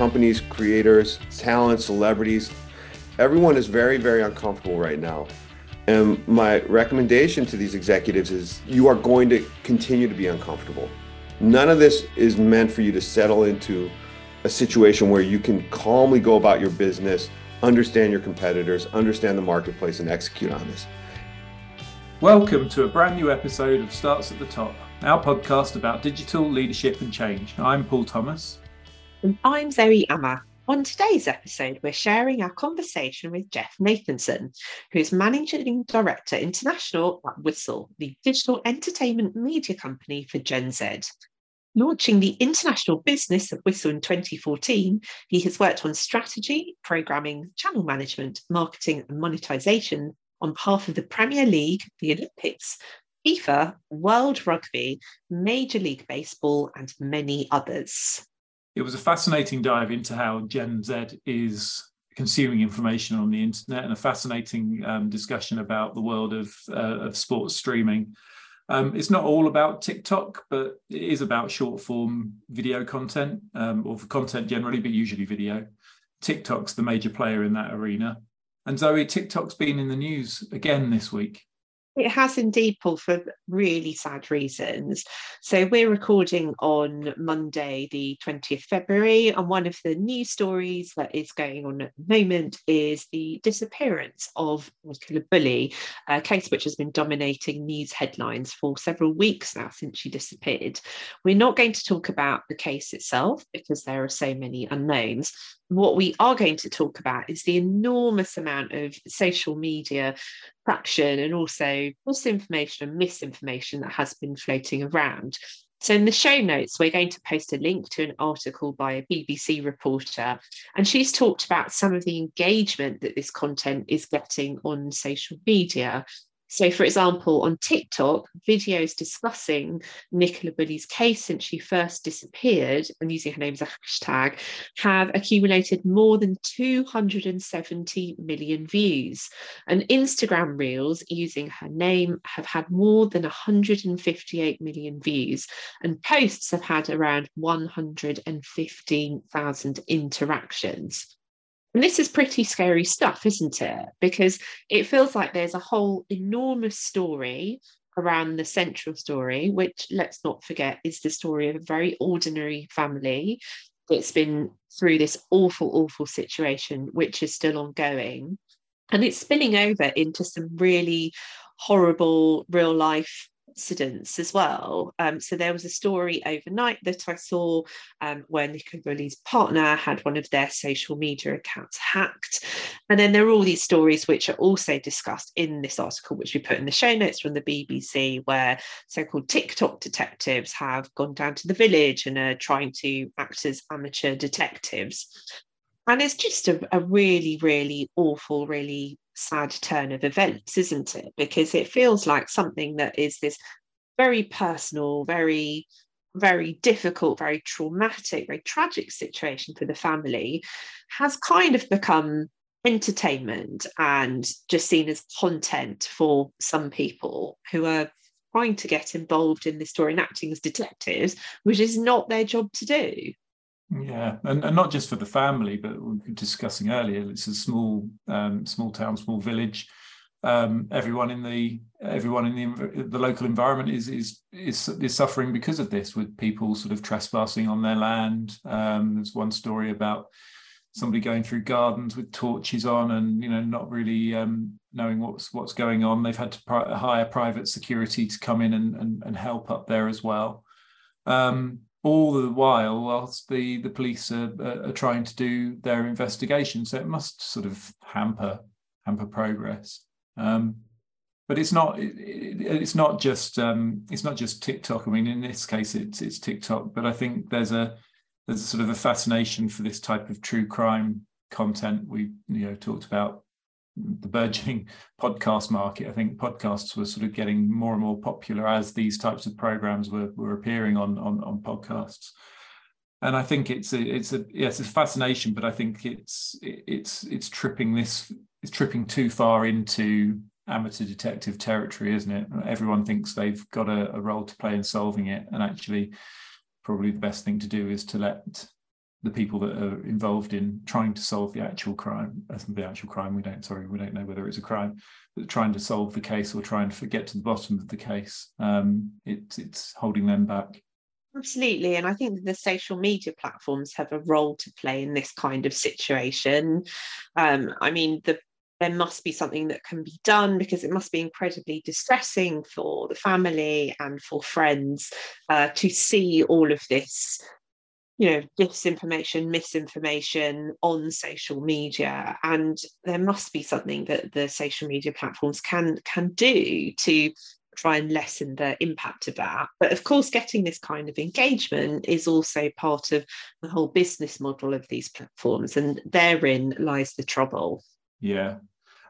companies, creators, talent, celebrities, everyone is very, very uncomfortable right now. And my recommendation to these executives is you are going to continue to be uncomfortable. None of this is meant for you to settle into a situation where you can calmly go about your business, understand your competitors, understand the marketplace, and execute on this. Welcome to a brand new episode of Starts at the Top, our podcast about digital leadership and change. I'm Paul Thomas. And I'm Zoe Amar. On today's episode, we're sharing our conversation with Jeff Nathanson, who is Managing Director International at Whistle, the digital entertainment media company for Gen Z. Launching the international business of Whistle in 2014, he has worked on strategy, programming, channel management, marketing, and monetization on behalf of the Premier League, the Olympics, FIFA, World Rugby, Major League Baseball, and many others it was a fascinating dive into how Gen Z is consuming information on the internet and a fascinating um, discussion about the world of, uh, of sports streaming. Um, it's not all about TikTok, but it is about short form video content um, or content generally, but usually video. TikTok's the major player in that arena. And Zoe, TikTok's been in the news again this week. It has indeed, Paul, for really sad reasons. So we're recording on Monday, the 20th February, and one of the news stories that is going on at the moment is the disappearance of Nicola Bulley, a case which has been dominating news headlines for several weeks now since she disappeared. We're not going to talk about the case itself because there are so many unknowns, what we are going to talk about is the enormous amount of social media traction and also misinformation and misinformation that has been floating around. So, in the show notes, we're going to post a link to an article by a BBC reporter, and she's talked about some of the engagement that this content is getting on social media. So, for example, on TikTok, videos discussing Nicola Bulley's case since she first disappeared and using her name as a hashtag have accumulated more than 270 million views. And Instagram reels using her name have had more than 158 million views. And posts have had around 115,000 interactions. And this is pretty scary stuff, isn't it? Because it feels like there's a whole enormous story around the central story, which let's not forget is the story of a very ordinary family that's been through this awful, awful situation, which is still ongoing. And it's spilling over into some really horrible real life incidents as well. Um, so there was a story overnight that I saw um, where Nicola Bulley's partner had one of their social media accounts hacked. And then there are all these stories which are also discussed in this article, which we put in the show notes from the BBC, where so called TikTok detectives have gone down to the village and are trying to act as amateur detectives. And it's just a, a really, really awful, really sad turn of events, isn't it? Because it feels like something that is this very personal, very, very difficult, very traumatic, very tragic situation for the family has kind of become entertainment and just seen as content for some people who are trying to get involved in the story and acting as detectives, which is not their job to do. Yeah, and, and not just for the family, but we were discussing earlier. It's a small, um, small town, small village. Um, everyone in the everyone in the the local environment is is is is suffering because of this, with people sort of trespassing on their land. Um, there's one story about somebody going through gardens with torches on, and you know not really um, knowing what's what's going on. They've had to pri- hire private security to come in and and, and help up there as well. Um, all the while whilst the the police are, are trying to do their investigation. So it must sort of hamper hamper progress. Um, but it's not it, it's not just um, it's not just tiktok. I mean in this case it's it's tiktok. But i think there's a there's a sort of a fascination for this type of true crime content. We you know talked about the burgeoning podcast market. I think podcasts were sort of getting more and more popular as these types of programs were, were appearing on, on, on podcasts. And I think it's a, it's a yes, it's a fascination, but I think it's it's it's tripping this it's tripping too far into amateur detective territory, isn't it? Everyone thinks they've got a, a role to play in solving it, and actually, probably the best thing to do is to let the people that are involved in trying to solve the actual crime, the actual crime, we don't, sorry, we don't know whether it's a crime, but trying to solve the case or trying to get to the bottom of the case, um, it, it's holding them back. Absolutely. And I think the social media platforms have a role to play in this kind of situation. Um, I mean, the there must be something that can be done because it must be incredibly distressing for the family and for friends uh, to see all of this you know disinformation misinformation on social media and there must be something that the social media platforms can can do to try and lessen the impact of that but of course getting this kind of engagement is also part of the whole business model of these platforms and therein lies the trouble yeah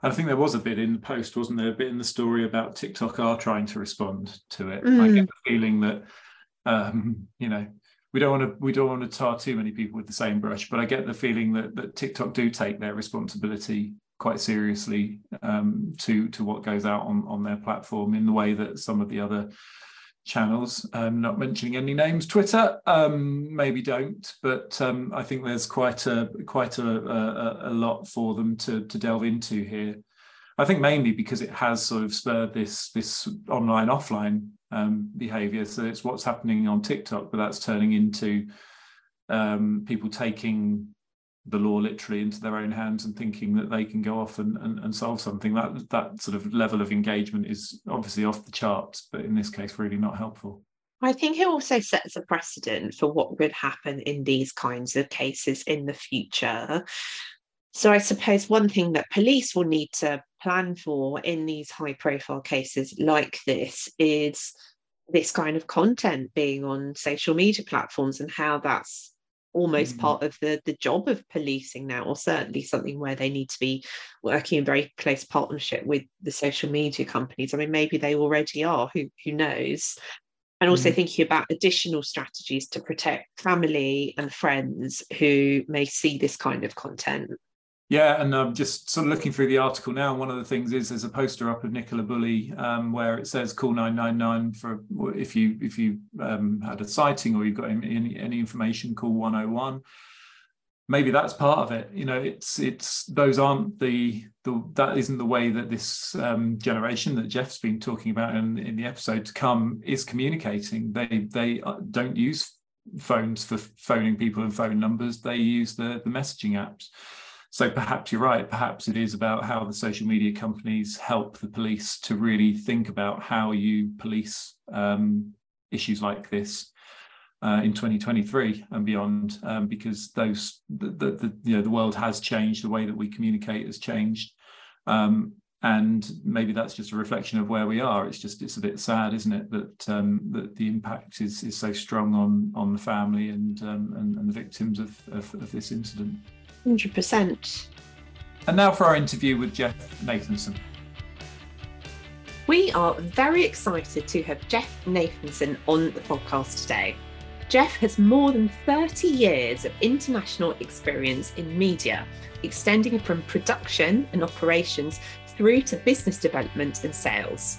I think there was a bit in the post, wasn't there? A bit in the story about TikTok are trying to respond to it. Mm. I get the feeling that, um, you know, we don't want to we don't want to tar too many people with the same brush, but I get the feeling that that TikTok do take their responsibility quite seriously um, to to what goes out on on their platform in the way that some of the other channels, um, not mentioning any names, Twitter um, maybe don't, but um, I think there's quite a quite a, a, a, lot for them to to delve into here. I think mainly because it has sort of spurred this this online offline um, behavior. So it's what's happening on TikTok, but that's turning into um, people taking the law literally into their own hands and thinking that they can go off and, and, and, solve something. That that sort of level of engagement is obviously off the charts, but in this case, really not helpful. I think it also sets a precedent for what would happen in these kinds of cases in the future. So I suppose one thing that police will need to plan for in these high profile cases like this is this kind of content being on social media platforms and how that's almost mm. part of the the job of policing now or certainly something where they need to be working in very close partnership with the social media companies. I mean maybe they already are who who knows? And also mm. thinking about additional strategies to protect family and friends who may see this kind of content yeah, and I'm just sort of looking through the article now. One of the things is there's a poster up of Nicola Bulley um, where it says call 999 for if you if you um, had a sighting or you've got any, any information, call 101. Maybe that's part of it. You know, it's it's those aren't the the that isn't the way that this um, generation that Jeff's been talking about in, in the episode to come is communicating. They they uh, don't use phones for phoning people and phone numbers. They use the the messaging apps. So perhaps you're right. Perhaps it is about how the social media companies help the police to really think about how you police um, issues like this uh, in 2023 and beyond, um, because those the, the, the, you know the world has changed, the way that we communicate has changed, um, and maybe that's just a reflection of where we are. It's just it's a bit sad, isn't it, that um, that the impact is is so strong on on the family and um, and, and, the victims of, of, of this incident. 100%. And now for our interview with Jeff Nathanson. We are very excited to have Jeff Nathanson on the podcast today. Jeff has more than 30 years of international experience in media, extending from production and operations through to business development and sales.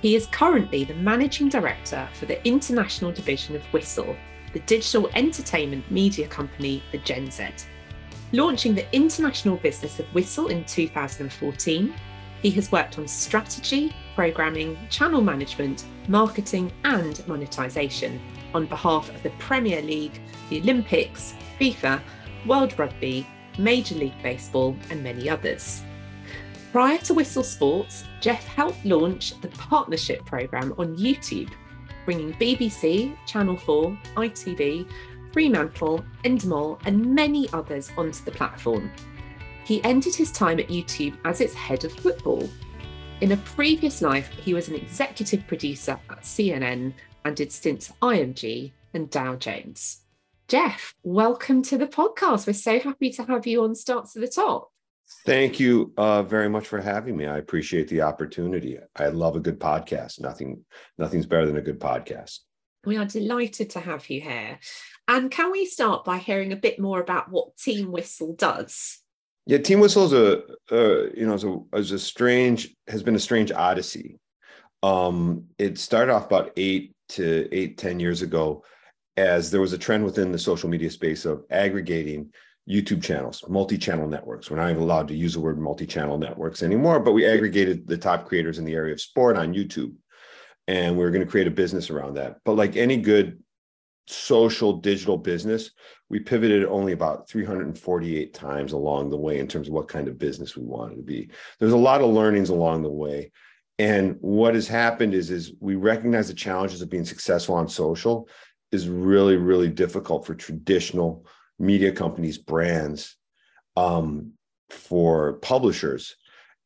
He is currently the managing director for the international division of Whistle, the digital entertainment media company for Gen Z. Launching the international business of Whistle in 2014, he has worked on strategy, programming, channel management, marketing, and monetization on behalf of the Premier League, the Olympics, FIFA, World Rugby, Major League Baseball, and many others. Prior to Whistle Sports, Jeff helped launch the Partnership Programme on YouTube, bringing BBC, Channel 4, ITV, Fremantle, Endemol, and many others onto the platform. He ended his time at YouTube as its head of football. In a previous life, he was an executive producer at CNN and did stints at IMG and Dow Jones. Jeff, welcome to the podcast. We're so happy to have you on Start to the Top. Thank you uh, very much for having me. I appreciate the opportunity. I love a good podcast. Nothing, nothing's better than a good podcast. We are delighted to have you here. And can we start by hearing a bit more about what Team Whistle does? Yeah, Team Whistle is a, you know, is a, a strange, has been a strange odyssey. Um, it started off about eight to eight, ten years ago as there was a trend within the social media space of aggregating YouTube channels, multi-channel networks. We're not even allowed to use the word multi-channel networks anymore, but we aggregated the top creators in the area of sport on YouTube. And we are going to create a business around that. But like any good social digital business, we pivoted only about 348 times along the way in terms of what kind of business we wanted to be. There's a lot of learnings along the way. And what has happened is, is we recognize the challenges of being successful on social is really, really difficult for traditional media companies, brands, um, for publishers.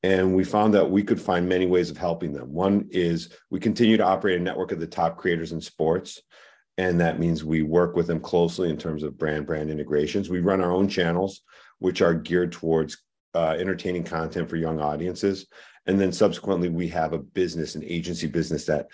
And we found that we could find many ways of helping them. One is we continue to operate a network of the top creators in sports. And that means we work with them closely in terms of brand brand integrations. We run our own channels, which are geared towards uh, entertaining content for young audiences. And then subsequently, we have a business, an agency business that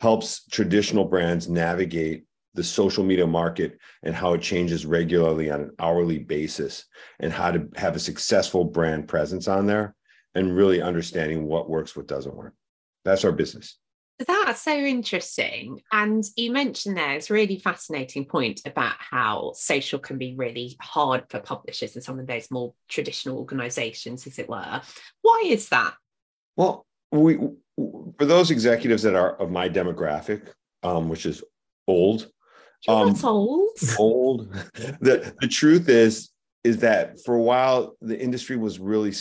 helps traditional brands navigate the social media market and how it changes regularly on an hourly basis and how to have a successful brand presence on there and really understanding what works, what doesn't work. That's our business. That's so interesting. And you mentioned there, it's a really fascinating point about how social can be really hard for publishers and some of those more traditional organizations, as it were. Why is that? Well, we for those executives that are of my demographic, um, which is old, um, old. Old. the the truth is is that for a while the industry was really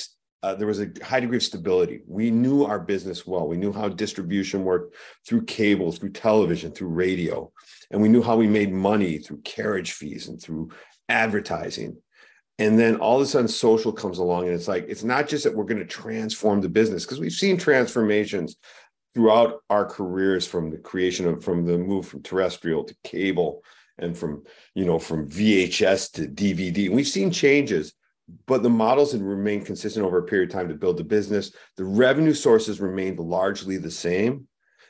uh, there was a high degree of stability. We knew our business well. We knew how distribution worked through cable, through television, through radio, and we knew how we made money through carriage fees and through advertising. And then all of a sudden, social comes along, and it's like it's not just that we're going to transform the business because we've seen transformations throughout our careers from the creation of from the move from terrestrial to cable and from you know from VHS to DVD. we've seen changes, but the models have remained consistent over a period of time to build the business. The revenue sources remained largely the same.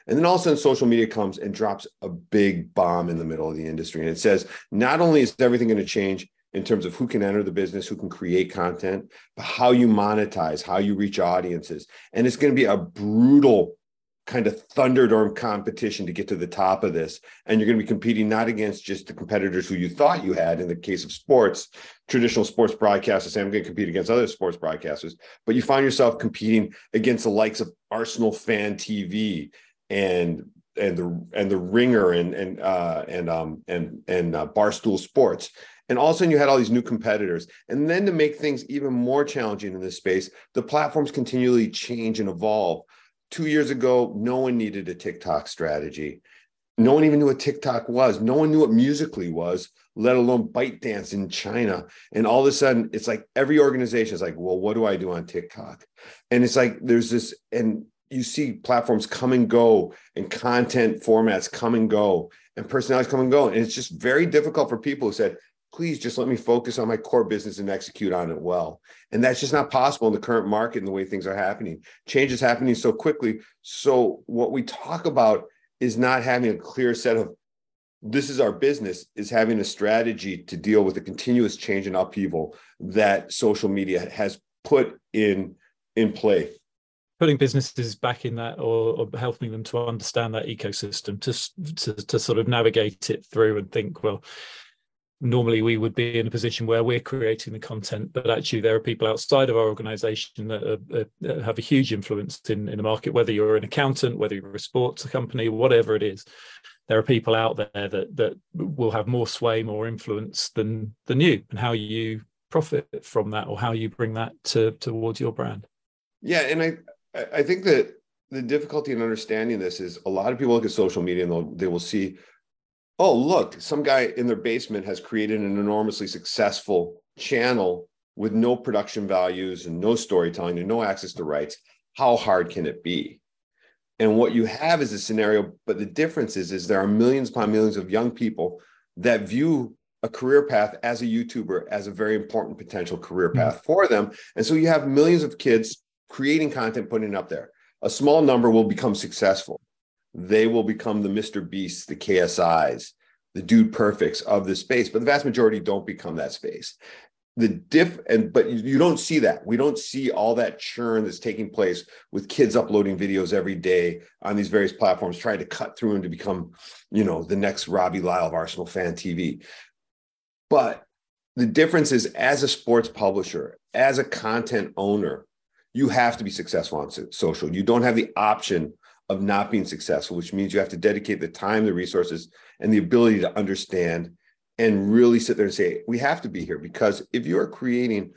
And then all of a sudden, social media comes and drops a big bomb in the middle of the industry. And it says, not only is everything going to change in terms of who can enter the business, who can create content, but how you monetize, how you reach audiences. And it's going to be a brutal kind of thunderdome competition to get to the top of this. And you're going to be competing not against just the competitors who you thought you had. In the case of sports traditional sports broadcasters say i'm going to compete against other sports broadcasters. But you find yourself competing against the likes of arsenal fan tv and and the and the ringer and and uh and um and and uh, barstool sports. And all of a sudden you had all these new competitors. And then to make things even more challenging in this space the platforms continually change and evolve two years ago, no one needed a TikTok strategy. No one even knew what TikTok was. No one knew what Musical.ly was, let alone ByteDance in China. And all of a sudden, it's like every organization is like, well, what do I do on TikTok? And it's like there's this, and you see platforms come and go, and content formats come and go, and personalities come and go. And it's just very difficult for people who said, please just let me focus on my core business and execute on it well. And that's just not possible in the current market and the way things are happening. Change is happening so quickly. So, what we talk about is not having a clear set of this is our business, is having a strategy to deal with the continuous change and upheaval that social media has put in in play putting businesses back in that or, or, helping them to understand that ecosystem to, to to sort of navigate it through and think well normally we would be in a position where we're creating the content but actually there are people outside of our organization that, are, have a huge influence in, in the market whether you're an accountant whether you're a sports company whatever it is. There are people out there that that will have more sway more influence than than you and how you profit from that or how you bring that to towards your brand. Yeah and i i think that the difficulty in understanding this is a lot of people look at social media and they will see oh, look, some guy in their basement has created an enormously successful channel with no production values and no storytelling and no access to rights. How hard can it be? And what you have is a scenario, but the difference is, is there are millions upon millions of young people that view a career path as a YouTuber as a very important potential career path mm-hmm. for them. And so you have millions of kids creating content, putting it up there. A small number will become successful they will become the Mr. Beasts, the KSIs, the dude perfects of the space. But the vast majority don't become that space. the diff and but you don't see that we don't see all that churn that's taking place with kids uploading videos every day on these various platforms trying to cut through and to become you know the next robbie lyle of arsenal fan tv but the difference is as a sports publisher as a content owner you have to be successful on social you don't have the option of not being successful which means you have to dedicate the time the resources and the ability to understand and really sit there and say, we have to be here because if you are creating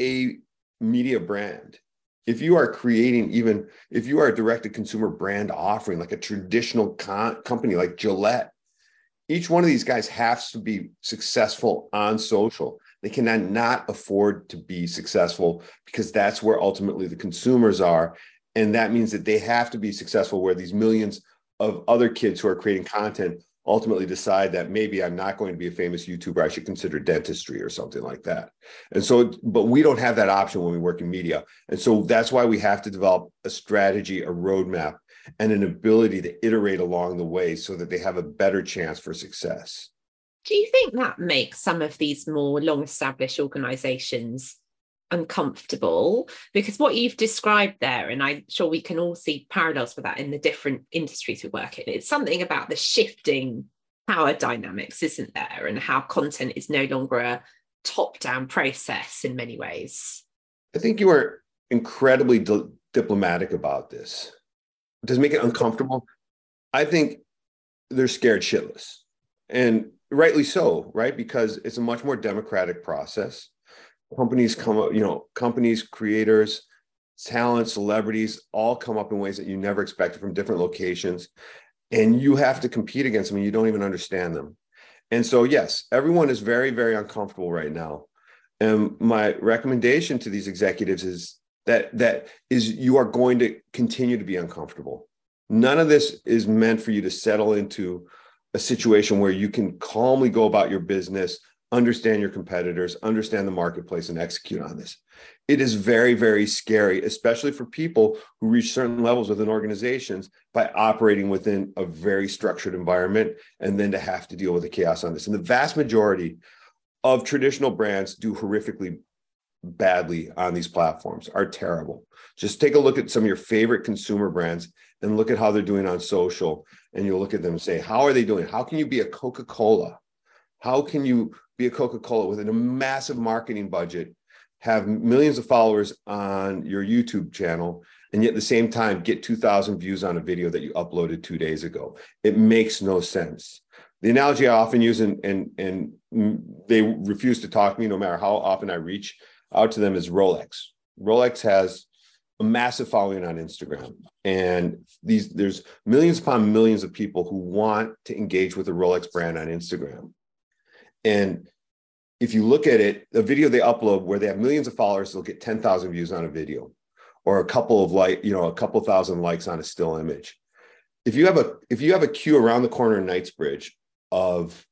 a media brand, if you are creating even if you are a direct to consumer brand offering like a traditional con- company like Gillette, each one of these guys has to be successful on social. They cannot not afford to be successful because that's where ultimately the consumers are. And that means that they have to be successful where these millions of other kids who are creating content ultimately decide that maybe I'm not going to be a famous YouTuber. I should consider dentistry or something like that. And so, but we don't have that option when we work in media. And so that's why we have to develop a strategy, a roadmap, and an ability to iterate along the way so that they have a better chance for success. Do you think that makes some of these more long established organizations uncomfortable because what you've described there and i'm sure we can all see parallels for that in the different industries we work in it's something about the shifting power dynamics isn't there? And how content is no longer a top down process in many ways. I think you are incredibly di- diplomatic about this. Does it make it uncomfortable? I think they're scared shitless. And rightly so right? Because it's a much more democratic process companies come up, you know, companies, creators, talent, celebrities all come up in ways that you never expected from different locations. And you have to compete against them and you don't even understand them. And so, yes, everyone is very, very uncomfortable right now. And my recommendation to these executives is that that is you are going to continue to be uncomfortable. None of this is meant for you to settle into a situation where you can calmly go about your business, understand your competitors, understand the marketplace, and execute on this. It is very, very scary, especially for people who reach certain levels within organizations by operating within a very structured environment and then to have to deal with the chaos on this. And the vast majority of traditional brands do horrifically badly on these platforms, are terrible. Just take a look at some of your favorite consumer brands and look at how they're doing on social. And you'll look at them and say, How are they doing? How can you be a Coca Cola? How can you be a Coca Cola with a massive marketing budget, have millions of followers on your YouTube channel, and yet at the same time get 2,000 views on a video that you uploaded two days ago. It makes no sense. The analogy I often use, and, and, and they refuse to talk to me no matter how often I reach out to them, is Rolex. Rolex has a massive following on Instagram. And these there's millions upon millions of people who want to engage with the Rolex brand on Instagram. And if you look at it, a video they upload where they have millions of followers, they'll get 10,000 views on a video or a couple of like, you know, a couple thousand likes on a still image. If you have a if you have a queue around the corner in Knightsbridge of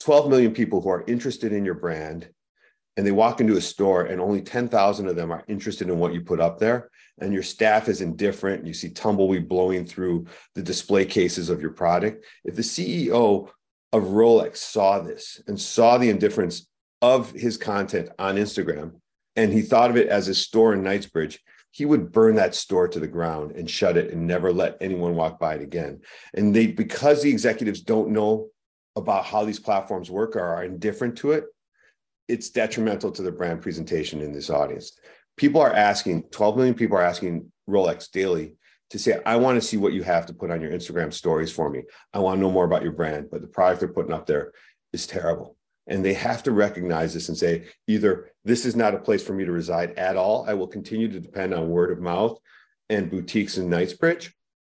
12 million people who are interested in your brand and they walk into a store and only 10,000 of them are interested in what you put up there and your staff is indifferent you see tumbleweed blowing through the display cases of your product if the CEO of Rolex saw this and saw the indifference of his content on Instagram, and he thought of it as a store in Knightsbridge, he would burn that store to the ground and shut it and never let anyone walk by it again. And they, because the executives don't know about how these platforms work or are indifferent to it, it's detrimental to the brand presentation in this audience. People are asking, 12 million people are asking Rolex daily to say, I want to see what you have to put on your Instagram stories for me. I want to know more about your brand, but the product they're putting up there is terrible. And they have to recognize this and say, either this is not a place for me to reside at all. I will continue to depend on word of mouth and boutiques in Knightsbridge,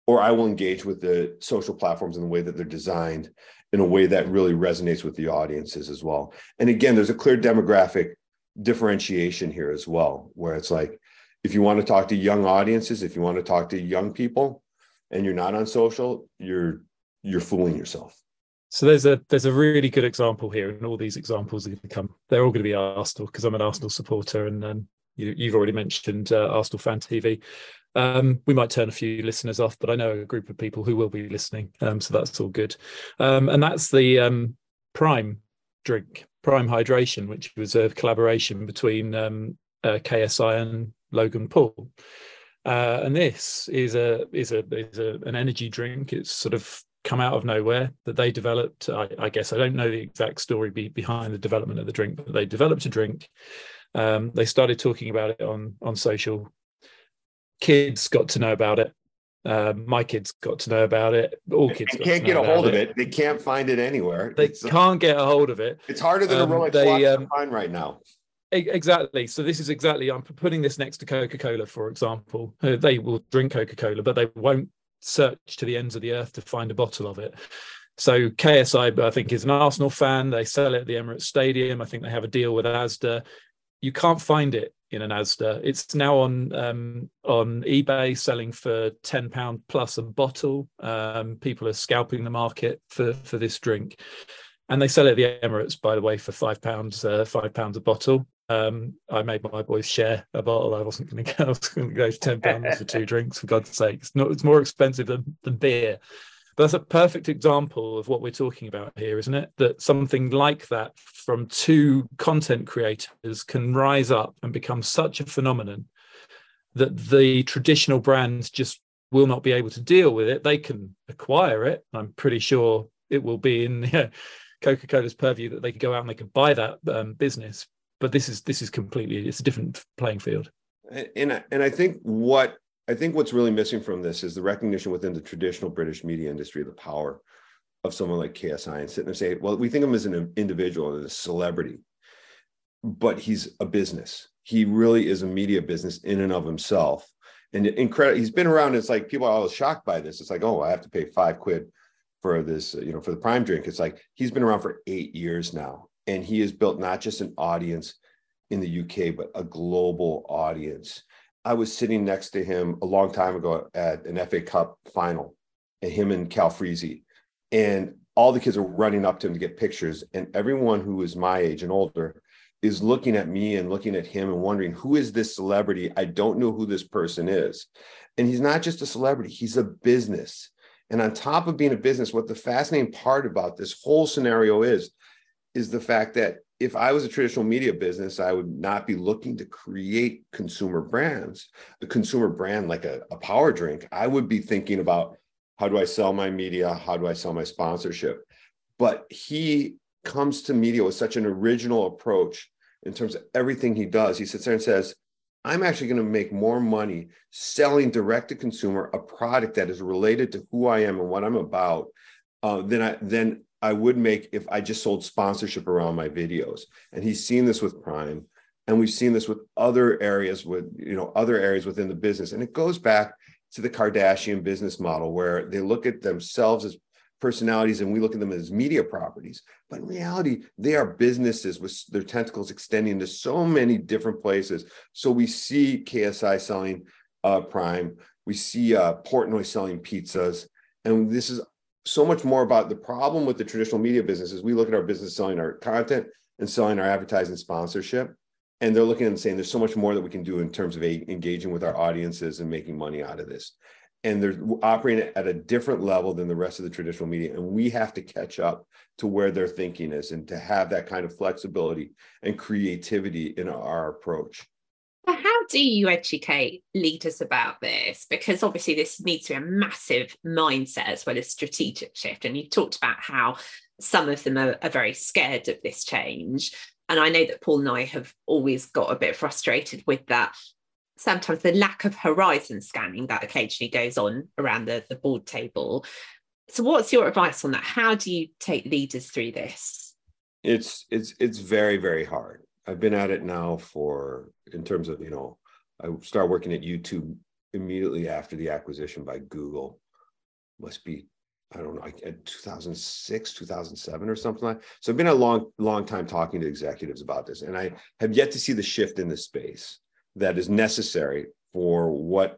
or I will engage with the social platforms in the way that they're designed in a way that really resonates with the audiences as well. And again, there's a clear demographic differentiation here as well, where it's like, if you want to talk to young audiences, if you want to talk to young people and you're not on social, you're you're fooling yourself. So there's a there's a really good example here, and all these examples are going to come. They're all going to be Arsenal because I'm an Arsenal supporter, and um, you, have already mentioned uh, Arsenal fan TV. Um, we might turn a few listeners off, but I know a group of people who will be listening, um, so that's all good. Um, and that's the um, Prime drink, Prime Hydration, which was a collaboration between uh, KSI and Logan Paul. Uh, and this is a is a is a, an energy drink. It's sort of come out of nowhere that they developed. I, I guess I don't know the exact story be, behind the development of the drink, but they developed a drink. Um, they started talking about it on on social. Kids got to know about it. Uh, my kids got to know about it. All kids can't get a hold of it. it. They can't find it anywhere. They it's, can't get a hold of it. It's harder than um, a Rolex they, um, to find right now. Exactly. So this is exactly. I'm putting this next to Coca-Cola, for example. Uh, they will drink Coca-Cola, but they won't search to the ends of the earth to find a bottle of it. So KSI, I think, is an Arsenal fan. They sell it at the Emirates Stadium. I think they have a deal with Asda. You can't find it in an Asda. It's now on um, on eBay, selling for ten pound plus a bottle. Um, people are scalping the market for for this drink, and they sell it at the Emirates, by the way, for five pounds uh, five pounds a bottle. Um, I made my boys share a bottle. I wasn't going to go. To ten pounds for two drinks. For God's sake, it's not. It's more expensive than, than beer. But that's a perfect example of what we're talking about here, isn't it? That something like that from two content creators can rise up and become such a phenomenon that the traditional brands just will not be able to deal with it. They can acquire it. I'm pretty sure it will be in yeah, Coca-Cola's purview that they could go out and they could buy that um, business but this is this is completely it's a different playing field. And and I think what I think what's really missing from this is the recognition within the traditional British media industry of the power of someone like KSI and sitting there saying, well, we think of him as an individual and a celebrity, but he's a business. He really is a media business in and of himself. And incredible, he's been around. It's like people are always shocked by this. It's like, oh, I have to pay five quid for this, you know, for the prime drink. It's like he's been around for eight years now and he has built not just an audience in the UK, but a global audience. I was sitting next to him a long time ago at an FA Cup final, and him and Calfreezy, and all the kids are running up to him to get pictures, and everyone who is my age and older is looking at me and looking at him and wondering who is this celebrity? I don't know who this person is, and he's not just a celebrity; he's a business. And on top of being a business, what the fascinating part about this whole scenario is is the fact that if I was a traditional media business, I would not be looking to create consumer brands, a consumer brand like a, a, power drink. I would be thinking about how do I sell my media? How do I sell my sponsorship? But he comes to media with such an original approach in terms of everything he does. He sits there and says, I'm actually going to make more money selling direct to consumer a product that is related to who I am and what I'm about uh, than I than I would make if I just sold sponsorship around my videos. And he's seen this with Prime, and we've seen this with other areas with you know other areas within the business. And it goes back to the Kardashian business model where they look at themselves as personalities and we look at them as media properties. But in reality, they are businesses with their tentacles extending to so many different places. So we see KSI selling uh, Prime, we see uh, Portnoy selling pizzas, and this is so much more about the problem with the traditional media business is we look at our business selling our content and selling our advertising sponsorship and they're looking and saying there's so much more that we can do in terms of a, engaging with our audiences and making money out of this. And they're operating at a different level than the rest of the traditional media and we have to catch up to where their thinking is and to have that kind of flexibility and creativity in our approach do you educate leaders about this? Because obviously, this needs to be a massive mindset as well as strategic shift. And you talked about how some of them are, are very scared of this change. And I know that Paul and I have always got a bit frustrated with that. Sometimes the lack of horizon scanning that occasionally goes on around the, the board table. So, what's your advice on that? How do you take leaders through this? It's it's it's very very hard I've been at it now for in terms of you know I started working at YouTube immediately after the acquisition by Google. Must be I don't know, like 2006, 2007 or something like. So I've been a long, long time talking to executives about this, and I have yet to see the shift in the space that is necessary for what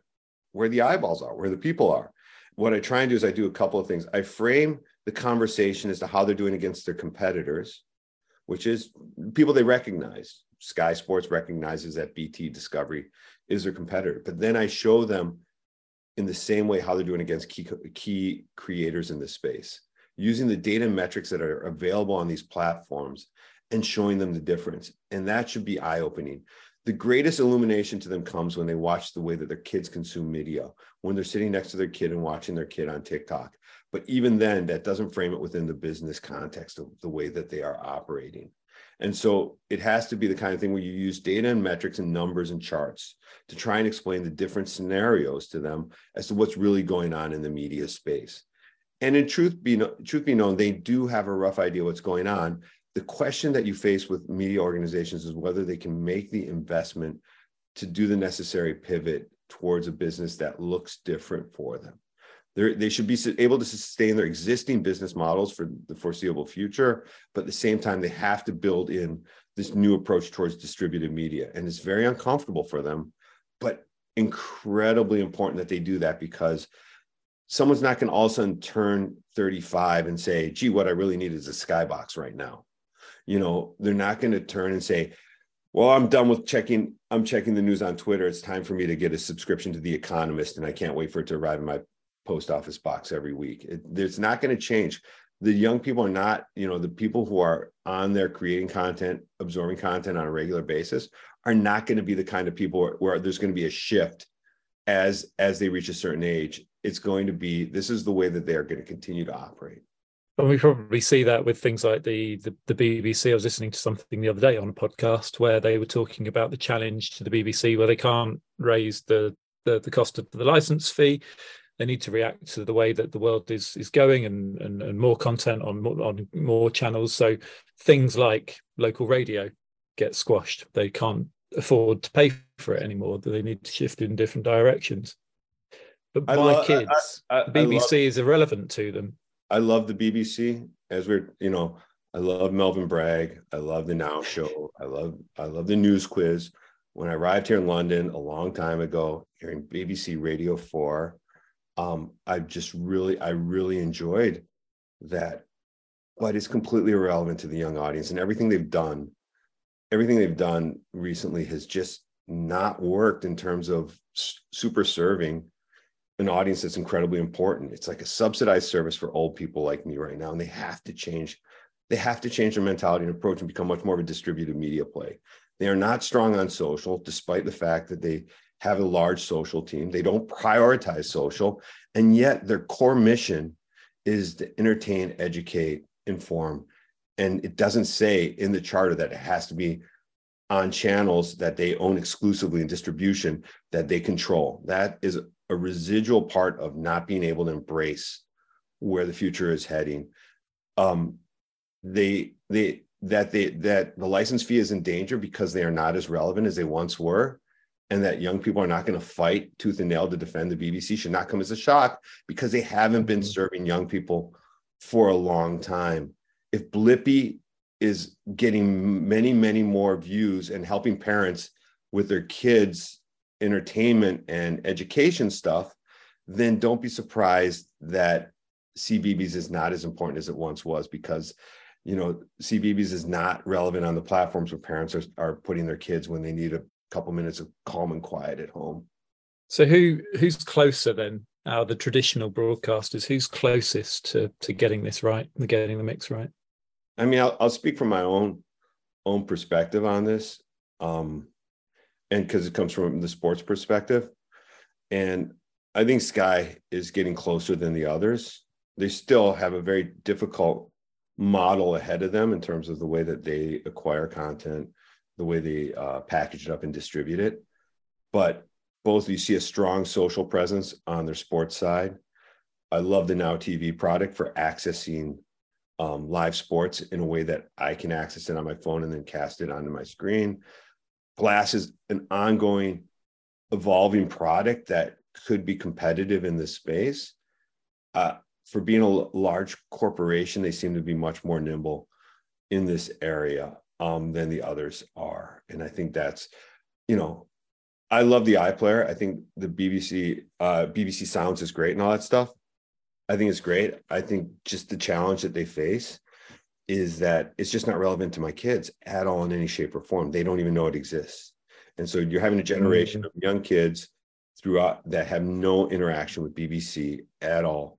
where the eyeballs are, where the people are. What I try and do is I do a couple of things. I frame the conversation as to how they're doing against their competitors which is people they recognize. Sky Sports recognizes that BT Discovery is their competitor. But then I show them in the same way how they're doing against key, key creators in this space. using the data metrics that are available on these platforms and showing them the difference. And that should be eye opening. The greatest illumination to them comes when they watch the way that their kids consume media, when they're sitting next to their kid and watching their kid on TikTok. But even then, that doesn't frame it within the business context of the way that they are operating. And so it has to be the kind of thing where you use data and metrics and numbers and charts to try and explain the different scenarios to them as to what's really going on in the media space. And in truth be truth be known, they do have a rough idea what's going on. The question that you face with media organizations is whether they can make the investment to do the necessary pivot towards a business that looks different for them. They're, they should be able to sustain their existing business models for the foreseeable future, but at the same time, they have to build in this new approach towards distributed media. And it's very uncomfortable for them, but incredibly important that they do that because someone's not going to all of a sudden turn 35 and say, gee, what I really need is a skybox right now. You know, they're not going to turn and say, well, I'm done with checking. I'm checking the news on Twitter. It's time for me to get a subscription to The Economist, and I can't wait for it to arrive in my post office box every week. It, it's not going to change. The young people are not, you know, the people who are on there creating content, absorbing content on a regular basis are not going to be the kind of people where, where there's going to be a shift as as they reach a certain age. It's going to be this is the way that they are going to continue to operate. And we probably see that with things like the, the, the BBC. I was listening to something the other day on a podcast where they were talking about the challenge to the BBC, where they can't raise the the, the cost of the license fee, they need to react to the way that the world is is going and and, and more content on more, on more channels. So things like local radio get squashed. They can't afford to pay for it anymore. They need to shift in different directions. But my lo- kids? I, I, I, bbc love, is irrelevant to them. I love the bbc as we're you know i love melvin bragg. I love the now show. I love i love the news quiz. When i arrived here in london a long time ago hearing bbc radio 4 um, I just really, I really enjoyed that, but it's completely irrelevant to the young audience and everything they've done. Everything they've done recently has just not worked in terms of super serving an audience that's incredibly important. It's like a subsidized service for old people like me right now, and they have to change. They have to change their mentality and approach and become much more of a distributed media play. They are not strong on social, despite the fact that they have a large social team. They don't prioritize social. And yet their core mission is to entertain, educate, inform. And it doesn't say in the charter that it has to be on channels that they own exclusively in distribution that they control. That is a residual part of not being able to embrace where the future is heading. Um, they they that they that the license fee is in danger because they are not as relevant as they once were and that young people are not going to fight tooth and nail to defend the BBC should not come as a shock because they haven't been mm-hmm. serving young people for a long time. If Blippi is getting many, many more views and helping parents with their kids' entertainment and education stuff, then don't be surprised that CBeebies is not as important as it once was because you know CBeebies is not relevant on the platforms where parents are, are putting their kids when they need a couple minutes of calm and quiet at home. So who who's closer then? Are the traditional broadcasters who's closest to to getting this right, getting the mix right? I mean, I'll, I'll speak from my own own perspective on this, um, and because it comes from the sports perspective, and I think Sky is getting closer than the others. They still have a very difficult model ahead of them in terms of the way that they acquire content the way they uh, package it up and distribute it. But both you see a strong social presence on their sports side. I love the Now TV product for accessing um, live sports in a way that I can access it on my phone and then cast it onto my screen. Glass is an ongoing, evolving product that could be competitive in this space. Uh, for being a large corporation, they seem to be much more nimble in this area um, than the others are. And I think that's, you know, I love the iPlayer. I think the BBC uh, BBC Sounds is great and all that stuff. I think it's great. I think just the challenge that they face is that it's just not relevant to my kids at all in any shape or form. They don't even know it exists. And so you're having a generation mm-hmm. of young kids throughout that have no interaction with BBC at all.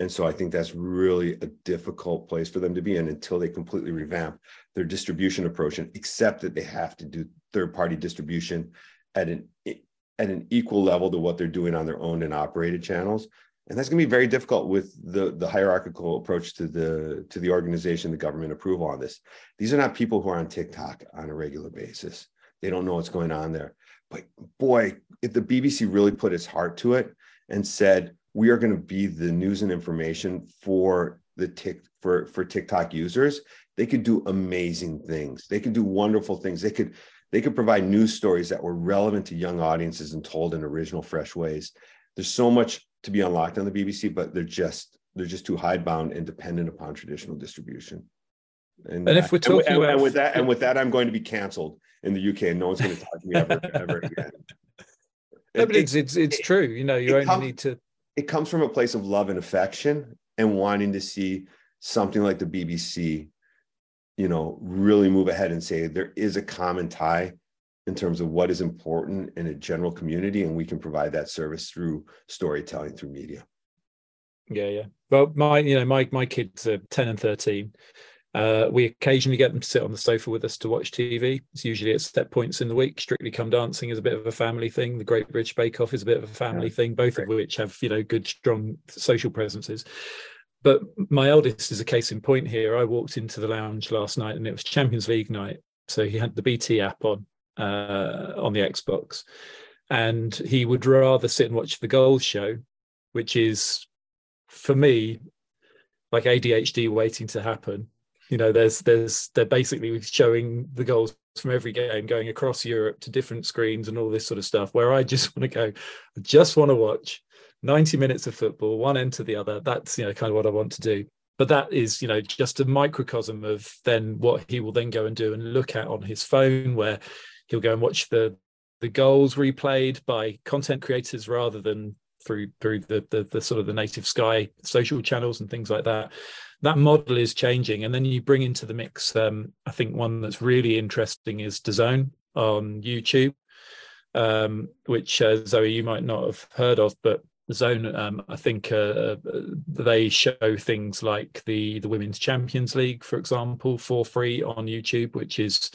And so I think that's really a difficult place for them to be in until they completely revamp their distribution approach and accept that they have to do third party distribution at an at an equal level to what they're doing on their owned and operated channels. And that's going to be very difficult with the the hierarchical approach to the to the organization the government approval on this. These are not people who are on tiktok on a regular basis. They don't know what's going on there. But boy if the bbc really put its heart to it and said we are going to be the news and information for the tick for for tiktok users they could do amazing things they could do wonderful things they could they could provide news stories that were relevant to young audiences and told in original fresh ways there's so much to be unlocked on the BBC, but they're just they're just too hidebound and dependent upon traditional distribution. And, and if we're talking and, about and with that, and with that, I'm going to be cancelled in the UK, and no one's going to talk to me ever, ever again. No, but it's it's it's true. You know, you only comes, need to. It comes from a place of love and affection, and wanting to see something like the BBC, you know, really move ahead and say there is a common tie in terms of what is important in a general community and we can provide that service through storytelling through media. Yeah yeah. Well my you know my my kids are 10 and 13 uh, we occasionally get them to sit on the sofa with us to watch TV. It's usually at set points in the week. Strictly Come Dancing is a bit of a family thing. The Great British Bake Off is a bit of a family yeah, thing. Both great. of which have you know good, strong social presences. But my eldest is a case in point here. I walked into the lounge last night and it was Champions League night. So he had the BT app on, uh, on the Xbox, and he would rather sit and watch the goals show, which is for me like ADHD waiting to happen. You know, there's there's they're basically showing the goals from every game going across Europe to different screens and all this sort of stuff. Where I just want to go, I just want to watch 90 minutes of football, one end to the other. That's you know kind of what I want to do but that is you know just a microcosm of then what he will then go and do and look at on his phone where he'll go and watch the the goals replayed by content creators rather than through through the, the, the sort of the native sky social channels and things like that that model is changing. And then you bring into the mix um, i think one that's really interesting is DAZN on youtube um, which uh, zoe you might not have heard of but zone um, i think uh, uh, they show things like the the women's champions league for example for free on youtube which is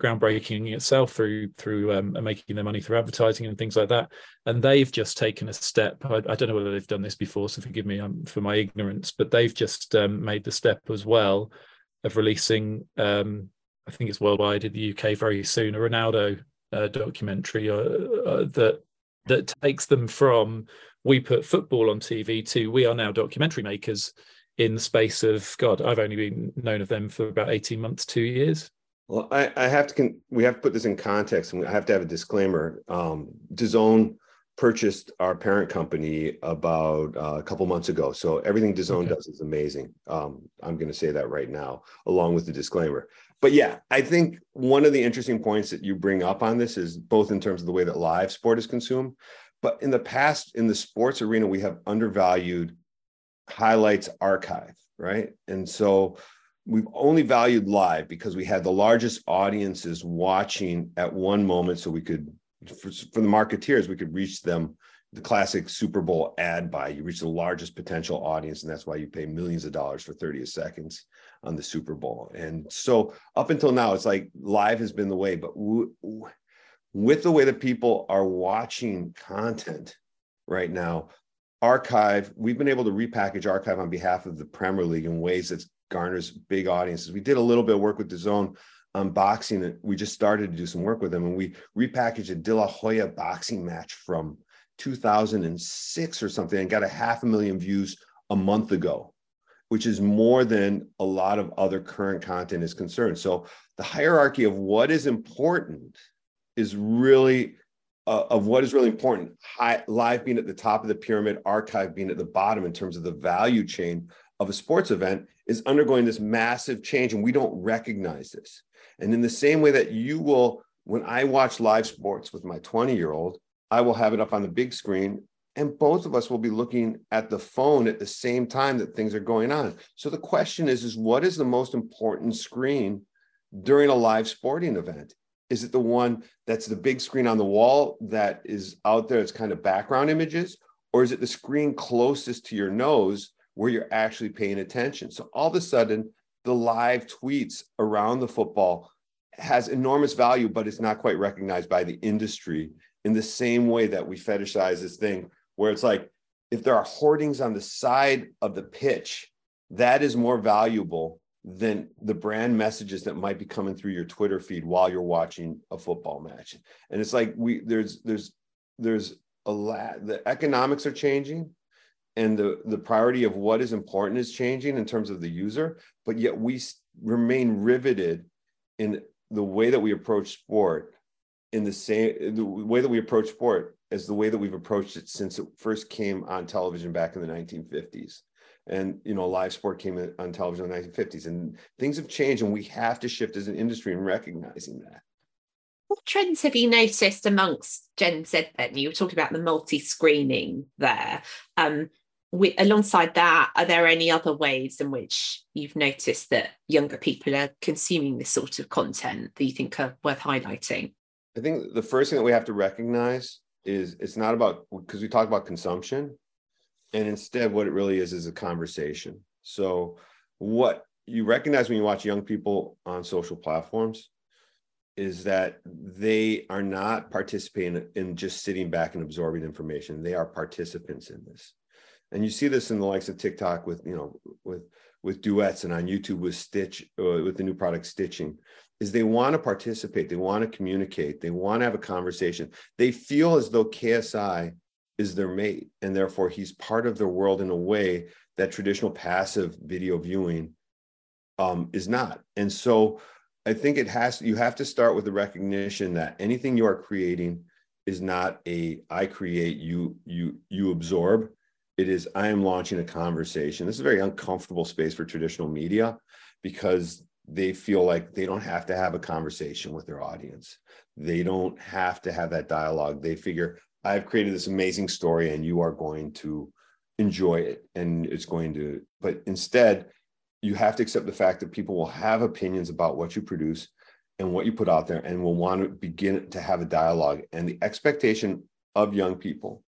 groundbreaking itself through through um, making their money through advertising and things like that. And they've just taken a step. I, I don't know whether they've done this before, so forgive me um, for my ignorance, but they've just um, made the step as well of releasing. Um, I think it's worldwide in the UK very soon. A Ronaldo uh, documentary uh, uh, that that takes them from we put football on TV to we are now documentary makers in the space of God. I've only been known of them for about eighteen months, two years. Well, I, I have to, con- we have to put this in context and I have to have a disclaimer. Um, DAZN purchased our parent company about uh, a couple months ago. So everything DAZN okay. does is amazing. Um, I'm going to say that right now, along with the disclaimer. But yeah, I think one of the interesting points that you bring up on this is both in terms of the way that live sport is consumed, but in the past, in the sports arena, we have undervalued highlights archive, right? And so we've only valued live because we had the largest audiences watching at one moment so we could for, for, the marketeers we could reach them the classic super bowl ad buy. You reach the largest potential audience and that's why you pay millions of dollars for 30 seconds on the super bowl. And so up until now it's like live has been the way but w- w- with the way that people are watching content right now archive we've been able to repackage archive on behalf of the premier league in ways that's garners big audiences. We did a little bit of work with DAZN unboxing it. We just started to do some work with them and we repackaged a De La Hoya boxing match from 2006 or something and got a half a million views a month ago, which is more than a lot of other current content is concerned. So the hierarchy of what is important is really uh, of what is really important high, live being at the top of the pyramid archive being at the bottom in terms of the value chain of a sports event is undergoing this massive change and we don't recognize this. And in the same way that you will, when I watch live sports with my 20 year old, I will have it up on the big screen and both of us will be looking at the phone at the same time that things are going on. So the question is, is what is the most important screen during a live sporting event? Is it the one that's the big screen on the wall that is out there? It's kind of background images, or is it the screen closest to your nose where you're actually paying attention. So all of a sudden, the live tweets around the football has enormous value, but it's not quite recognized by the industry in the same way that we fetishize this thing where it's like if there are hoardings on the side of the pitch, that is more valuable than the brand messages that might be coming through your Twitter feed while you're watching a football match. And it's like we there's there's there's a lot the economics are changing and the the priority of what is important is changing in terms of the user, but yet we remain riveted in the way that we approach sport in the same the way that we approach sport as the way that we've approached it since it first came on television back in the 1950s and you know live sport came on television in the 1950s and things have changed and we have to shift as an industry in recognizing that. What trends have you noticed amongst gen z then? You were talking about the multi-screening there. Um, we, alongside that are there any other ways in which you've noticed that younger people are consuming this sort of content that you think are worth highlighting? I think the first thing that we have to recognize is it's not about because we talk about consumption and instead what it really is is a conversation. So what you recognize when you watch young people on social platforms is that they are not participating in just sitting back and absorbing information. They are participants in this and you see this in the likes of tiktok with you know with with duets and on youtube with stitch uh, with the new product stitching is they want to participate they want to communicate they want to have a conversation. They feel as though ksi is their mate and therefore he's part of their world in a way that traditional passive video viewing um, is not. And so i think it has you have to start with the recognition that anything you are creating is not a i create you you you absorb it is i am launching a conversation. This is a very uncomfortable space for traditional media because they feel like they don't have to have a conversation with their audience. They don't have to have that dialogue. They figure I've created this amazing story and you are going to enjoy it and it's going to, but instead, you have to accept the fact that people will have opinions about what you produce and what you put out there and will want to begin to have a dialogue. And the expectation of young people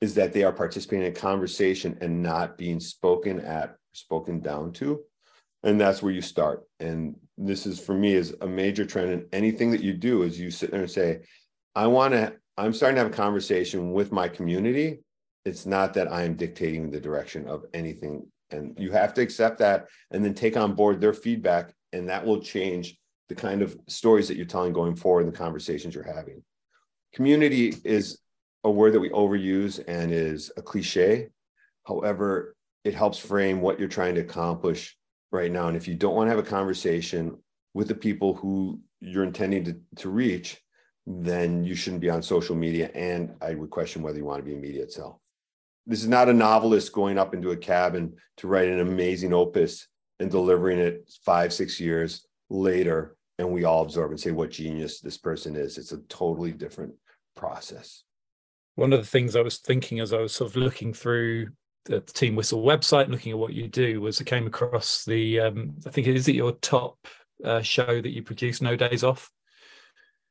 is that they are participating in a conversation and not being spoken at, spoken down to. And that's where you start. And this is for me is a major trend. And anything that you do is you sit there and say, I want to I'm starting to have a conversation with my community. It's not that I am dictating the direction of anything. And you have to accept that and then take on board their feedback. And that will change the kind of stories that you're telling going forward and the conversations you're having. Community is a word that we overuse and is a cliche. However, it helps frame what you're trying to accomplish right now. And if you don't want to have a conversation with the people who you're intending to, to reach, then you shouldn't be on social media. And I would question whether you want to be in media itself. This is not a novelist going up into a cabin to write an amazing opus and delivering it five, six years later. And we all absorb and say what genius this person is. It's a totally different process. One of the things I was thinking as I was sort of looking through the Team Whistle website, looking at what you do, was I came across the, um, I think, is it your top uh, show that you produce, No Days Off?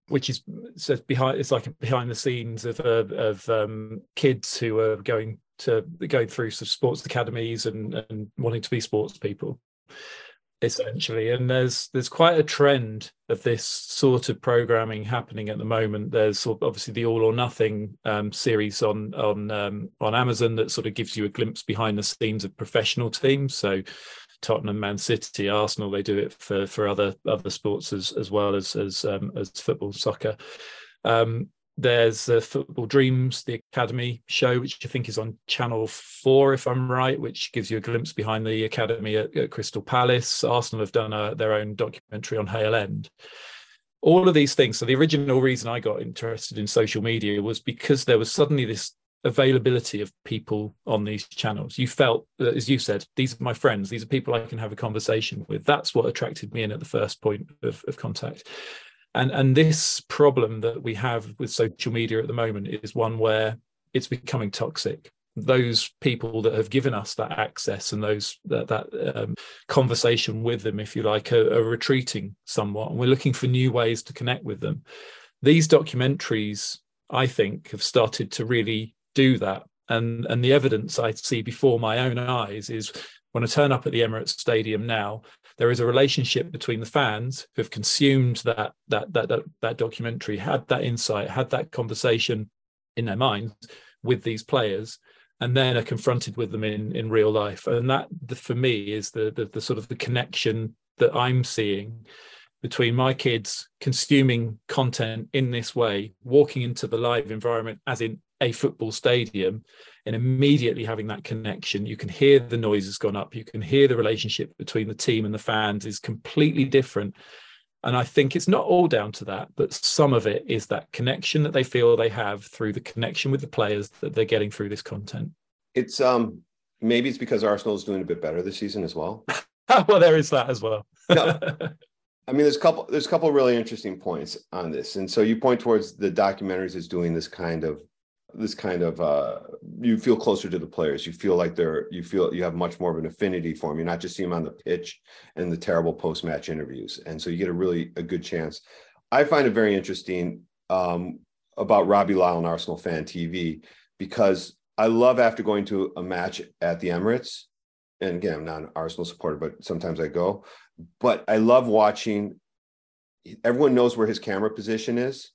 which is so behind it's like behind the scenes of uh, of um, kids who are going to going through some sports academies and and wanting to be sports people essentially and there's there's quite a trend of this sort of programming happening at the moment there's obviously the all or nothing um, series on on um, on amazon that sort of gives you a glimpse behind the scenes of professional teams so Tottenham, Man City, Arsenal. They do it for for other other sports as as well as as um, as football, soccer. Um, there's the Football Dreams, the Academy show, which I think is on Channel Four, if I'm right, which gives you a glimpse behind the academy at, at Crystal Palace. Arsenal have done a, their own documentary on Hale End. All of these things. So the original reason I got interested in social media was because there was suddenly this availability of people on these channels. You felt, uh, as you said, these are my friends. These are people I can have a conversation with. That's what attracted me in at the first point of, of contact. And and this problem that we have with social media at the moment is one where it's becoming toxic. Those people that have given us that access and those that, that um, conversation with them, if you like, are, are retreating somewhat, and we're looking for new ways to connect with them. These documentaries I think have started to really do that And and the evidence I see before my own eyes is when I turn up at the Emirates Stadium now, there is a relationship between the fans who have consumed that that that that, that documentary, had that insight, had that conversation in their minds with these players, and then are confronted with them in in real life. And that for me is the the, the sort of the connection that I'm seeing between my kids consuming content in this way, walking into the live environment, as in a football stadium, and immediately having that connection. You can hear the noise has gone up. You can hear the relationship between the team and the fans is completely different. And I think it's not all down to that, but some of it is that connection that they feel they have through the connection with the players that they're getting through this content. It's um maybe it's because Arsenal is doing a bit better this season as well. well, there is that as well. no, I mean, there's a couple. There's a couple really interesting points on this, and so you point towards the documentaries as doing this kind of, this kind of. Uh, you feel closer to the players. You feel like they're. You feel you have much more of an affinity for them. You're not just seeing them on the pitch and the terrible post-match interviews, and so you get a really a good chance. I find it very interesting um, about Robbie Lyle and Arsenal Fan TV because I love after going to a match at the Emirates, and again, I'm not an Arsenal supporter, but sometimes I go but I love watching. Everyone knows where his camera position is,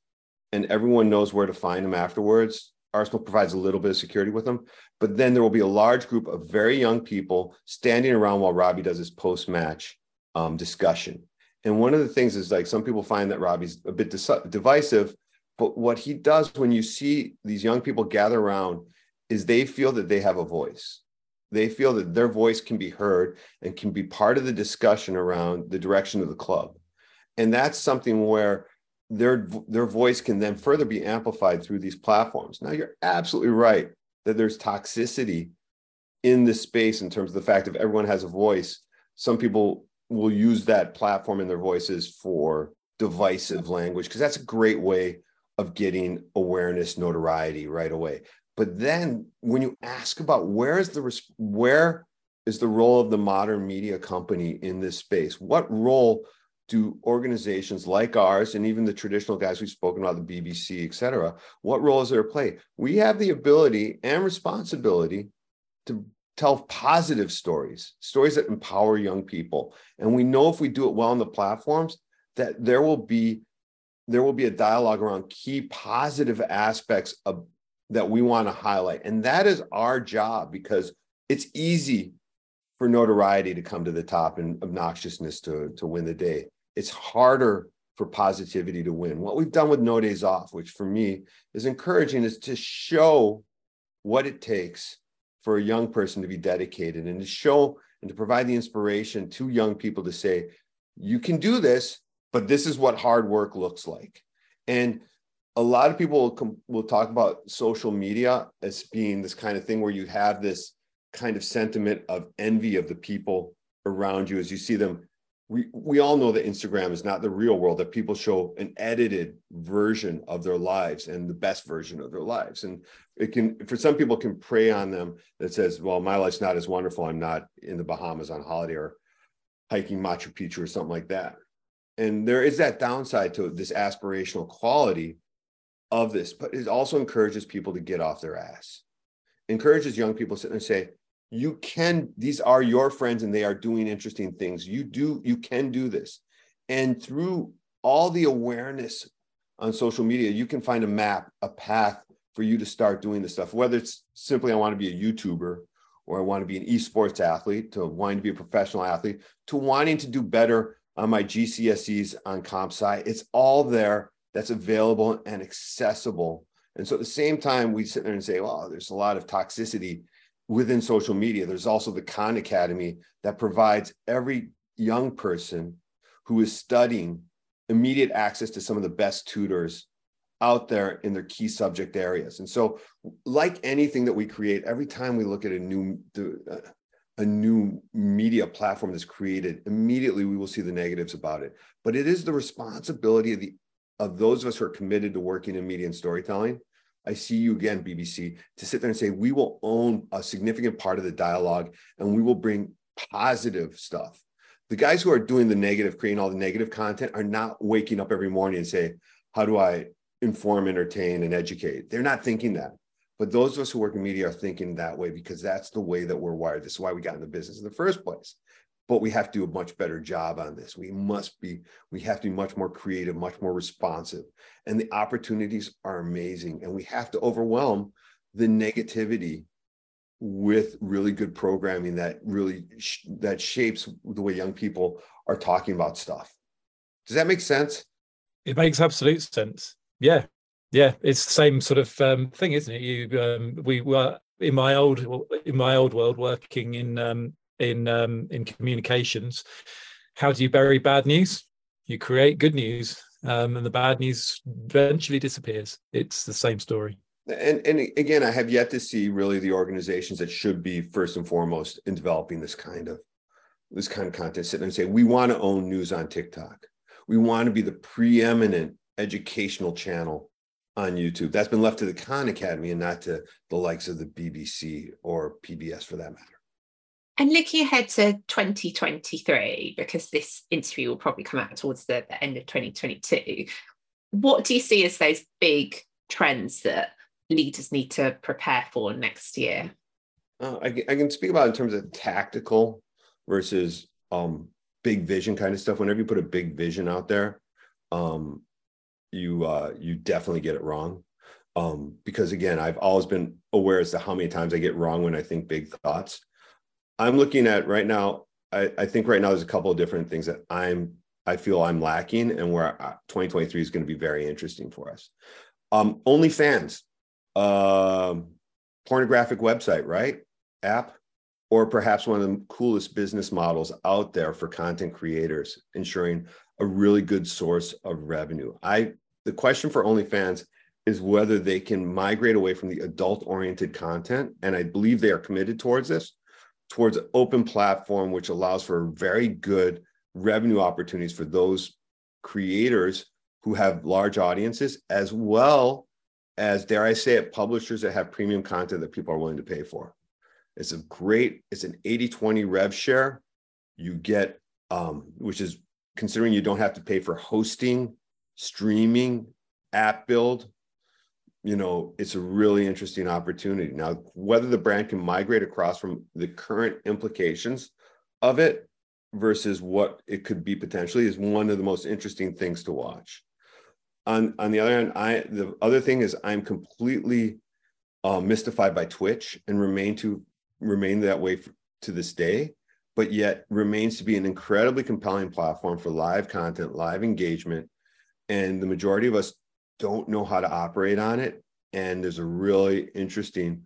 and everyone knows where to find him afterwards. Arsenal provides a little bit of security with them. but then there will be a large group of very young people standing around while Robbie does his post-match um, discussion. And one of the things is like some people find that Robbie's a bit divisive, but what he does when you see these young people gather around is they feel that they have a voice they feel that their voice can be heard and can be part of the discussion around the direction of the club and that's something where their their voice can then further be amplified through these platforms now you're absolutely right that there's toxicity in this space in terms of the fact if everyone has a voice some people will use that platform in their voices for divisive language because that's a great way of getting awareness notoriety right away but then when you ask about where is the where is the role of the modern media company in this space? What role do organizations like ours and even the traditional guys we've spoken about, the BBC, et cetera, what role is there to play? We have the ability and responsibility to tell positive stories, stories that empower young people. And we know if we do it well on the platforms, that there will be there will be a dialogue around key positive aspects of that we want to highlight. And that is our job because it's easy for notoriety to come to the top and obnoxiousness to, to win the day. It's harder for positivity to win. What we've done with No Days Off, which for me is encouraging, is to show what it takes for a young person to be dedicated and to show and to provide the inspiration to young people to say, you can do this, but this is what hard work looks like. And a lot of people will, com- will talk about social media as being this kind of thing where you have this kind of sentiment of envy of the people around you as you see them we we all know that Instagram is not the real world that people show an edited version of their lives and the best version of their lives. And it can for some people can prey on them that says well my life's not as wonderful. I'm not in the Bahamas on holiday or hiking Machu Picchu or something like that. And there is that downside to this aspirational quality of this, but it also encourages people to get off their ass. Encourages young people to sit and say, you can, these are your friends and they are doing interesting things. You do, you can do this. And through all the awareness on social media, you can find a map, a path for you to start doing this stuff, whether it's simply I want to be a YouTuber or I want to be an esports athlete, to wanting to be a professional athlete, to wanting to do better on my GCSEs on comp sci. It's all there that's available and accessible. And so at the same time, we sit there and say, well, there's a lot of toxicity within social media. There's also the Khan Academy that provides every young person who is studying immediate access to some of the best tutors out there in their key subject areas. And so, like anything that we create, every time we look at a new a new media platform that's created, immediately we will see the negatives about it. But it is the responsibility of the of those of us who are committed to working in media and storytelling, I see you again, BBC, to sit there and say, we will own a significant part of the dialogue and we will bring positive stuff. The guys who are doing the negative, creating all the negative content, are not waking up every morning and say, how do I inform, entertain, and educate? They're not thinking that. But those of us who work in media are thinking that way because that's the way that we're wired. This is why we got in the business in the first place. But we have to do a much better job on this. We must be, we have to be much more creative, much more responsive. And the opportunities are amazing. And we have to overwhelm the negativity with really good programming that really sh- that shapes the way young people are talking about stuff. Does that make sense? It makes absolute sense. Yeah, yeah. It's the same sort of um, thing, isn't it? You, um, we were in my old in my old world working in um, in um, in communications. How do you bury bad news? You create good news, um, and the bad news eventually disappears. It's the same story and and again i have yet to see really the organizations that should be first and foremost in developing this kind of this kind of content sit and say we want to own news on tiktok we want to be the preeminent educational channel on youtube that's been left to the khan academy and not to the likes of the bbc or pbs for that matter and looking ahead to 2023 because this interview will probably come out towards the, the end of 2022 what do you see as those big trends that leaders need to prepare for next year? Uh, I, I, can speak about in terms of tactical versus um, big vision kind of stuff. Whenever you put a big vision out there, um, you uh, you definitely get it wrong. Um, because again, I've always been aware as to how many times I get wrong when I think big thoughts. I'm looking at right now. I, I think right now there's a couple of different things that I'm I feel I'm lacking, and where uh, 2023 is going to be very interesting for us. Um, OnlyFans um, pornographic website, right? App, or perhaps one of the coolest business models out there for content creators, ensuring a really good source of revenue. I the question for OnlyFans is whether they can migrate away from the adult-oriented content, and I believe they are committed towards this, towards an open platform which allows for very good revenue opportunities for those creators who have large audiences, as well as dare I say it, publishers that have premium content that people are willing to pay for. It's a great, it's an 80-20 rev share. You get, um, which is considering you don't have to pay for hosting, streaming, app build, you know, it's a really interesting opportunity. Now, whether the brand can migrate across from the current implications of it versus what it could be potentially is one of the most interesting things to watch on on the other hand, I the other thing is I'm completely uh, mystified by Twitch and remain to remain that way for, to this day, but yet remains to be an incredibly compelling platform for live content, live engagement, and the majority of us don't know how to operate on it. And there's a really interesting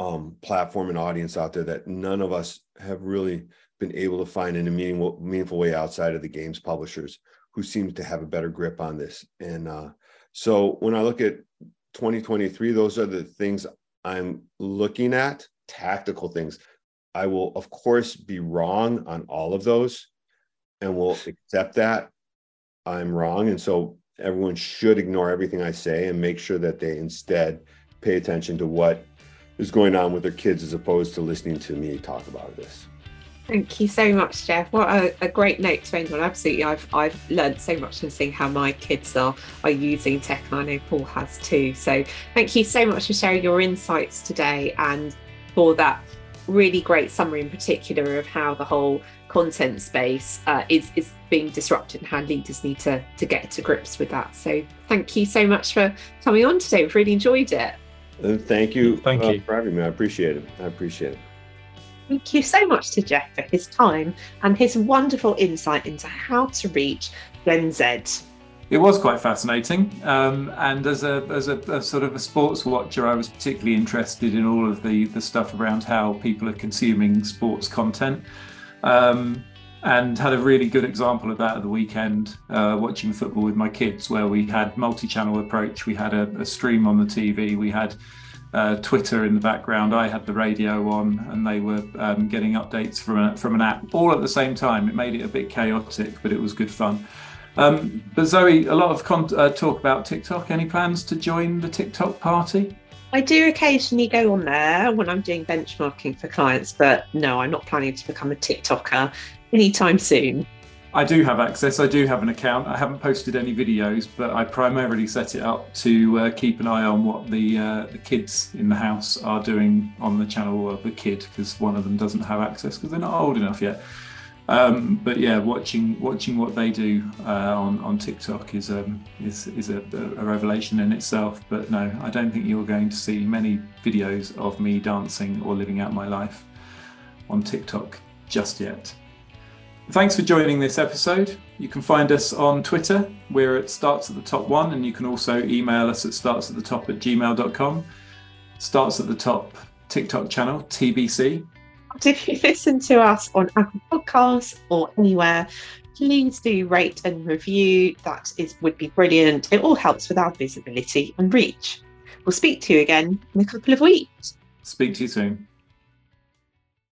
um, platform and audience out there that none of us have really been able to find in a meaningful, meaningful way outside of the games publishers who seems to have a better grip on this. And uh, so when I look at 2023, those are the things I'm looking at, tactical things. I will, of course, be wrong on all of those and will accept that I'm wrong. And so everyone should ignore everything I say and make sure that they instead pay attention to what is going on with their kids as opposed to listening to me talk about this. Thank you so much, Jeff. What a, a, great note to end on. Absolutely, I've I've learned so much from seeing how my kids are are using tech, and I know Paul has too. So thank you so much for sharing your insights today and for that really great summary in particular of how the whole content space uh, is is being disrupted and how leaders need to to get to grips with that. So thank you so much for coming on today. We've really enjoyed it. Uh, thank you. Thank uh, you for having me. I appreciate it. I appreciate it. Thank you so much to Jeff for his time and his wonderful insight into how to reach Gen Z. It was quite fascinating, um, and as a as a, a, sort of a sports watcher, I was particularly interested in all of the the stuff around how people are consuming sports content, um, and had a really good example of that at the weekend, uh, watching football with my kids, where we had multi-channel approach. We had a, a stream on the TV. We had uh, Twitter in the background. I had the radio on, and they were um, getting updates from a, from an app all at the same time. It made it a bit chaotic, but it was good fun. Um, but Zoe, a lot of con- uh, talk about TikTok. Any plans to join the TikTok party? I do occasionally go on there when I'm doing benchmarking for clients, but no, I'm not planning to become a TikToker anytime soon. I do have access. I do have an account. I haven't posted any videos, but I primarily set it up to uh, keep an eye on what the uh, the kids in the house are doing on the channel, or the kid, because one of them doesn't have access because they're not old enough yet. Um, but yeah, watching watching what they do uh, on on TikTok is um, is is a, a, revelation in itself. But no, I don't think you're going to see many videos of me dancing or living out my life on TikTok just yet. Thanks for joining this episode. You can find us on Twitter. We're at Starts at the Top One, and you can also email us at starts at the top at gmail.com. Starts at the Top TikTok channel, TBC. If you listen to us on Apple Podcasts or anywhere, please do rate and review. That is would be brilliant. It all helps with our visibility and reach. We'll speak to you again in a couple of weeks. Speak to you soon.